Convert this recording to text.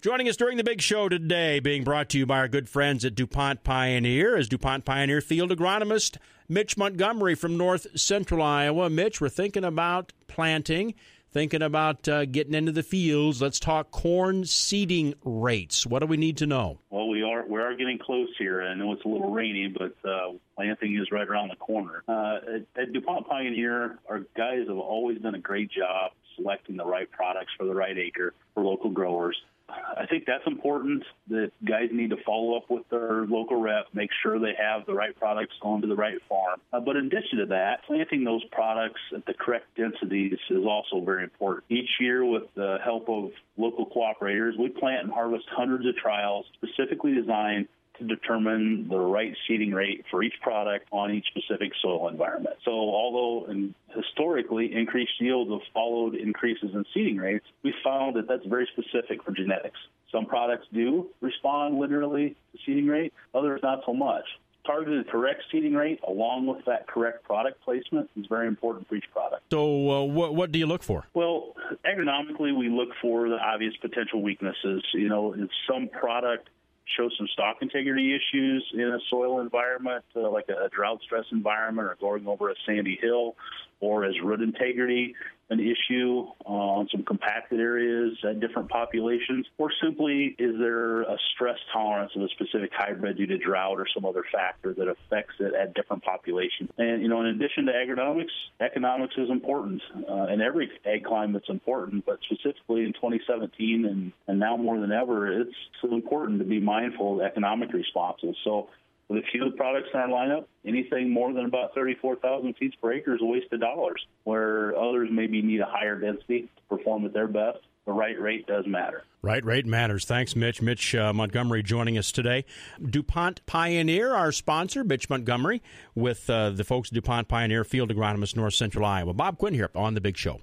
Joining us during the big show today, being brought to you by our good friends at DuPont Pioneer, is DuPont Pioneer field agronomist Mitch Montgomery from North Central Iowa. Mitch, we're thinking about planting thinking about uh, getting into the fields. Let's talk corn seeding rates. What do we need to know? Well, we are we are getting close here. I know it's a little rainy, but uh, planting is right around the corner. Uh, at, at DuPont Pioneer, our guys have always done a great job selecting the right products for the right acre for local growers. I think that's important that guys need to follow up with their local rep, make sure they have the right products going to the right farm. Uh, but in addition to that, planting those products at the correct densities is also very important. Each year, with the help of local cooperators, we plant and harvest hundreds of trials specifically designed to determine the right seeding rate for each product on each specific soil environment. So, although in, historically increased yields have followed increases in seeding rates, we found that that's very specific for genetics. Some products do respond linearly to seeding rate, others not so much. Targeted correct seeding rate along with that correct product placement is very important for each product. So, uh, what, what do you look for? Well, agronomically, we look for the obvious potential weaknesses. You know, if some product show some stalk integrity issues in a soil environment, uh, like a drought stress environment or going over a sandy hill, or is root integrity an issue on some compacted areas at different populations, or simply is there a stress tolerance of a specific hybrid due to drought or some other factor that affects it at different populations? And, you know, in addition to agronomics, economics is important. Uh, and every ag climate's important, but specifically in 2017 and, and now more than ever, it's so important to be mindful of economic responses. So with a few products in our lineup, anything more than about 34,000 feet per acre is a waste of dollars, where others maybe need a higher density to perform at their best. The right rate does matter. Right rate matters. Thanks, Mitch. Mitch uh, Montgomery joining us today. DuPont Pioneer, our sponsor, Mitch Montgomery, with uh, the folks DuPont Pioneer, field agronomist, North Central Iowa. Bob Quinn here on The Big Show.